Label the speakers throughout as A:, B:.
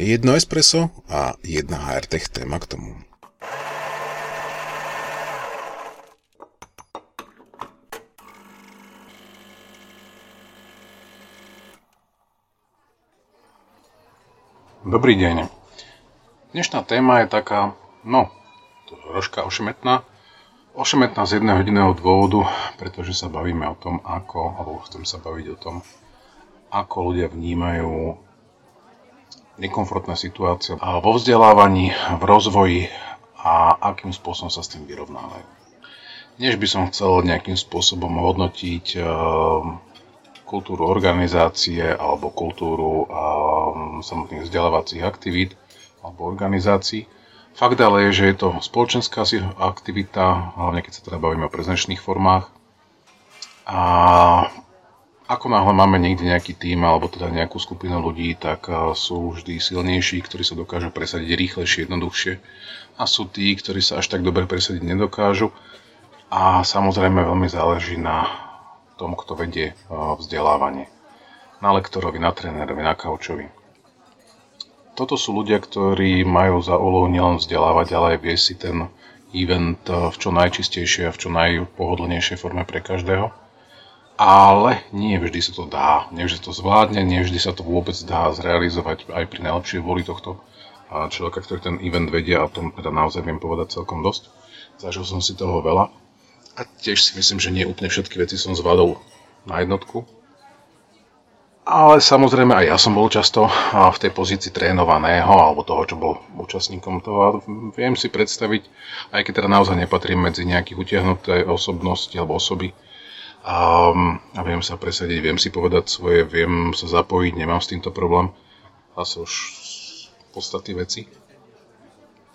A: Jedno espresso a jedna HRTech téma k tomu.
B: Dobrý deň. Dnešná téma je taká, no, troška ošemetná. Ošemetná z jedného jediného dôvodu, pretože sa bavíme o tom, ako, alebo chcem sa baviť o tom, ako ľudia vnímajú nekomfortné situácie vo vzdelávaní, v rozvoji a akým spôsobom sa s tým vyrovnávajú. Než by som chcel nejakým spôsobom hodnotiť eh, kultúru organizácie alebo kultúru eh, samotných vzdelávacích aktivít alebo organizácií, Fakt ale je, že je to spoločenská aktivita, hlavne keď sa teda bavíme o prezenčných formách. A ako náhle máme niekde nejaký tým alebo teda nejakú skupinu ľudí, tak sú vždy silnejší, ktorí sa dokážu presadiť rýchlejšie, jednoduchšie. A sú tí, ktorí sa až tak dobre presadiť nedokážu. A samozrejme veľmi záleží na tom, kto vedie vzdelávanie. Na lektorovi, na trénerovi, na kaučovi toto sú ľudia, ktorí majú za úlohu nielen vzdelávať, ale aj viesť si ten event eh, v čo najčistejšej a v čo najpohodlnejšej forme pre každého. Ale nie vždy sa to dá, nie vždy to zvládne, nie vždy sa to vôbec dá zrealizovať aj pri najlepšej voli tohto človeka, ktorý ten event vedia a tom teda naozaj viem povedať celkom dosť. Zažil som si toho veľa. A tiež si myslím, že nie úplne všetky veci som zvládol na jednotku, ale samozrejme aj ja som bol často v tej pozícii trénovaného alebo toho, čo bol účastníkom toho. A viem si predstaviť, aj keď teda naozaj nepatrím medzi nejakých utiahnuté osobnosti alebo osoby a, a viem sa presadiť, viem si povedať svoje, viem sa zapojiť, nemám s týmto problém. Zase už podstaty veci.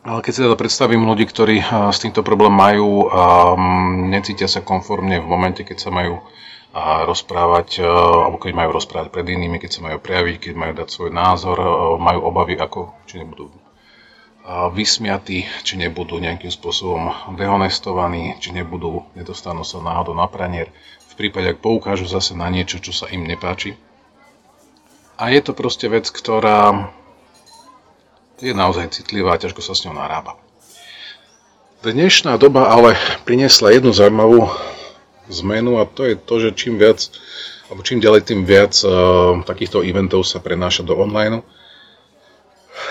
B: Ale keď si teda predstavím ľudí, ktorí s týmto problém majú a necítia sa konformne v momente, keď sa majú a rozprávať, alebo keď majú rozprávať pred inými, keď sa majú prejaviť, keď majú dať svoj názor, majú obavy, ako, či nebudú vysmiatí, či nebudú nejakým spôsobom dehonestovaní, či nebudú, nedostanú sa náhodou na pranier, v prípade, ak poukážu zase na niečo, čo sa im nepáči. A je to proste vec, ktorá je naozaj citlivá a ťažko sa s ňou narába. Dnešná doba ale priniesla jednu zaujímavú zmenu a to je to, že čím viac, alebo čím ďalej, tým viac uh, takýchto eventov sa prenáša do online.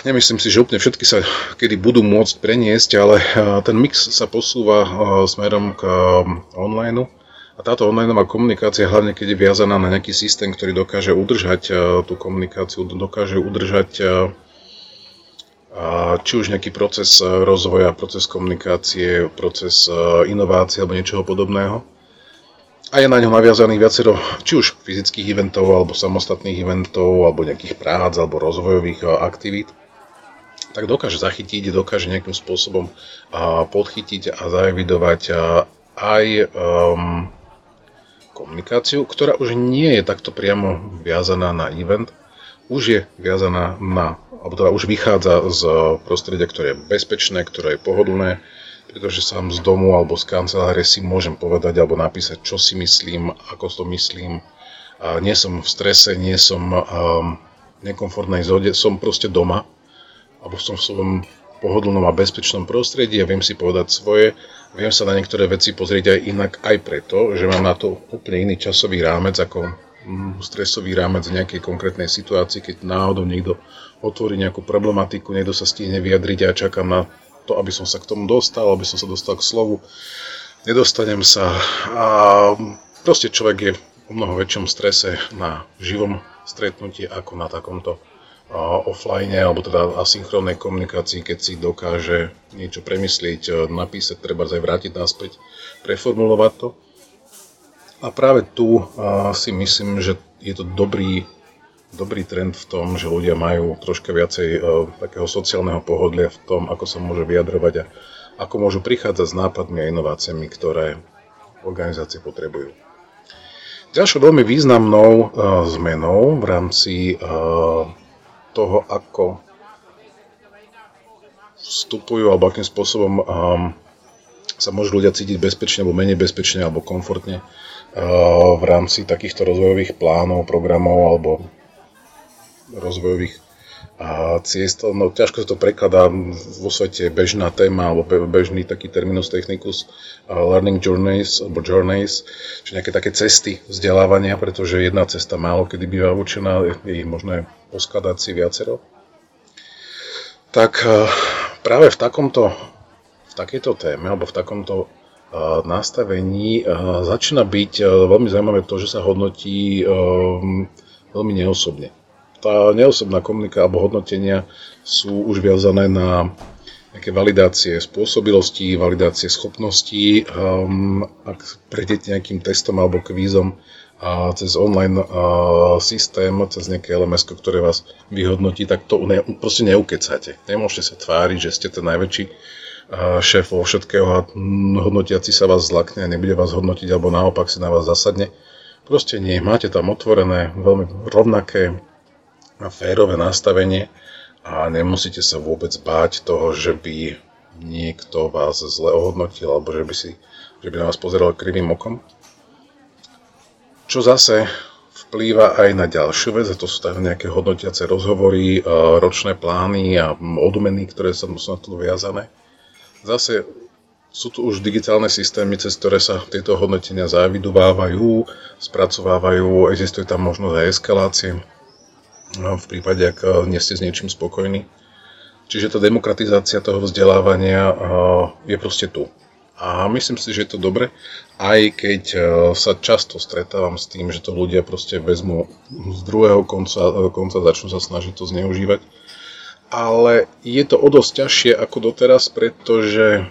B: Nemyslím si, že úplne všetky sa kedy budú môcť preniesť, ale uh, ten mix sa posúva uh, smerom k online. A táto onlineová komunikácia, hlavne keď je viazaná na nejaký systém, ktorý dokáže udržať tú komunikáciu, dokáže udržať či už nejaký proces rozvoja, proces komunikácie, proces inovácie alebo niečoho podobného, a je na ňom naviazaných viacero či už fyzických eventov, alebo samostatných eventov, alebo nejakých prác, alebo rozvojových aktivít, tak dokáže zachytiť, dokáže nejakým spôsobom podchytiť a zaevidovať aj komunikáciu, ktorá už nie je takto priamo viazaná na event, už je viazaná na, alebo teda už vychádza z prostredia, ktoré je bezpečné, ktoré je pohodlné, pretože sám z domu alebo z kancelárie si môžem povedať alebo napísať, čo si myslím, ako to myslím. A nie som v strese, nie som um, nekomfortnej zóde, som proste doma alebo som v svojom pohodlnom a bezpečnom prostredí a viem si povedať svoje. Viem sa na niektoré veci pozrieť aj inak aj preto, že mám na to úplne iný časový rámec ako mm, stresový rámec v nejakej konkrétnej situácii, keď náhodou niekto otvorí nejakú problematiku, niekto sa stihne vyjadriť a čakám na to, aby som sa k tomu dostal, aby som sa dostal k slovu. Nedostanem sa a proste človek je o mnoho väčšom strese na živom stretnutí ako na takomto offline alebo teda asynchronnej komunikácii, keď si dokáže niečo premyslieť, napísať, treba aj vrátiť naspäť, preformulovať to. A práve tu si myslím, že je to dobrý dobrý trend v tom, že ľudia majú troška viacej uh, takého sociálneho pohodlia v tom, ako sa môže vyjadrovať a ako môžu prichádzať s nápadmi a inováciami, ktoré organizácie potrebujú. Ďalšou veľmi významnou zmenou v rámci toho, ako vstupujú alebo akým spôsobom um, sa môžu ľudia cítiť bezpečne alebo menej bezpečne alebo komfortne v rámci takýchto rozvojových plánov, programov alebo rozvojových a ciest, no ťažko to prekladá vo svete bežná téma alebo bežný taký terminus technicus learning journeys alebo journeys, čiže nejaké také cesty vzdelávania, pretože jedna cesta málo kedy býva určená, je ich možné poskladať si viacero. Tak práve v takomto, v takejto téme alebo v takomto nastavení začína byť veľmi zaujímavé to, že sa hodnotí veľmi neosobne tá neosobná komunika alebo hodnotenia sú už viazané na nejaké validácie spôsobilosti, validácie schopností. Um, ak prejdete nejakým testom alebo kvízom a cez online uh, systém, cez nejaké LMS, ktoré vás vyhodnotí, tak to ne, proste neukecáte. Nemôžete sa tváriť, že ste ten najväčší uh, šéf vo všetkého a hodnotiaci sa vás zlakne a nebude vás hodnotiť alebo naopak si na vás zasadne. Proste nie. Máte tam otvorené, veľmi rovnaké a férové nastavenie a nemusíte sa vôbec báť toho, že by niekto vás zle ohodnotil alebo že by, si, že by na vás pozeral krivým okom. Čo zase vplýva aj na ďalšiu vec, a to sú tak nejaké hodnotiace rozhovory, ročné plány a odmeny, ktoré sú na to viazané. Zase sú tu už digitálne systémy, cez ktoré sa tieto hodnotenia zavidovávajú, spracovávajú, existuje tam možnosť aj eskalácie v prípade, ak eh, nie ste s niečím spokojní. Čiže tá demokratizácia toho vzdelávania eh, je proste tu. A myslím si, že je to dobre, aj keď eh, sa často stretávam s tým, že to ľudia proste vezmú z druhého konca, konca začnú sa snažiť to zneužívať. Ale je to o dosť ťažšie ako doteraz, pretože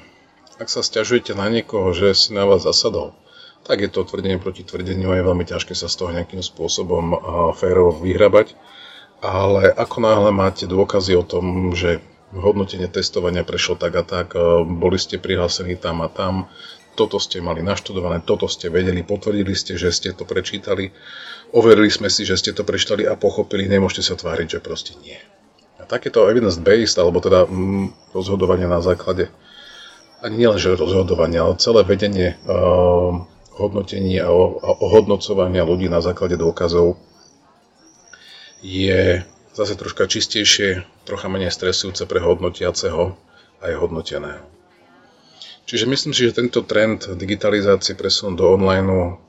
B: ak sa stiažujete na niekoho, že si na vás zasadol, tak je to tvrdenie proti tvrdeniu a je veľmi ťažké sa z toho nejakým spôsobom férovo vyhrabať ale ako náhle máte dôkazy o tom, že hodnotenie testovania prešlo tak a tak, e, boli ste prihlásení tam a tam, toto ste mali naštudované, toto ste vedeli, potvrdili ste, že ste to prečítali, overili sme si, že ste to prečítali a pochopili, nemôžete sa tváriť, že proste nie. A takéto evidence-based, alebo teda mm, rozhodovanie na základe, ani nielen, že rozhodovanie, ale celé vedenie uh, hodnotení a ohodnocovania ľudí na základe dôkazov je zase troška čistejšie, trocha menej stresujúce pre hodnotiaceho aj hodnoteného. Čiže myslím si, že tento trend digitalizácie presun do online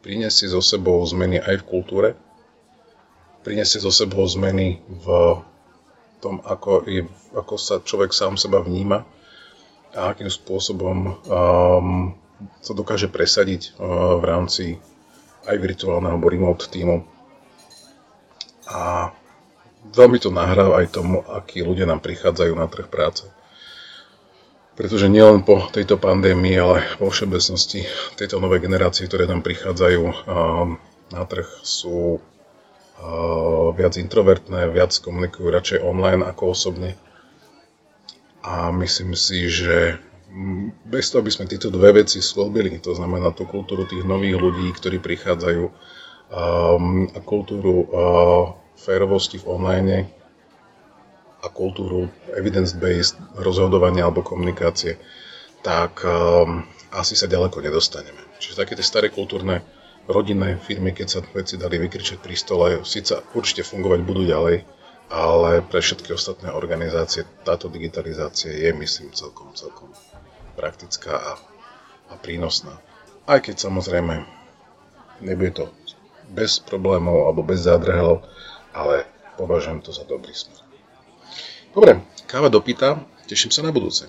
B: prinesie so sebou zmeny aj v kultúre, prinesie so sebou zmeny v tom, ako, je, ako sa človek sám seba vníma a akým spôsobom um, sa dokáže presadiť uh, v rámci aj virtuálneho alebo remote týmu a veľmi to nahrá aj tomu, akí ľudia nám prichádzajú na trh práce. Pretože nielen po tejto pandémii, ale vo všeobecnosti tejto nové generácie, ktoré nám prichádzajú na trh, sú viac introvertné, viac komunikujú radšej online ako osobne. A myslím si, že bez toho, aby sme tieto dve veci sklobili, to znamená tú kultúru tých nových ľudí, ktorí prichádzajú a kultúru férovosti v online a kultúru evidence-based rozhodovania alebo komunikácie, tak um, asi sa ďaleko nedostaneme. Čiže také tie staré kultúrne rodinné firmy, keď sa veci dali vykričať pri stole, síce určite fungovať budú ďalej, ale pre všetky ostatné organizácie táto digitalizácia je, myslím, celkom, celkom praktická a, a prínosná. Aj keď samozrejme nebude to bez problémov alebo bez zádrhelov, ale považujem to za dobrý smer. Dobre, káva dopýta, teším sa na budúce.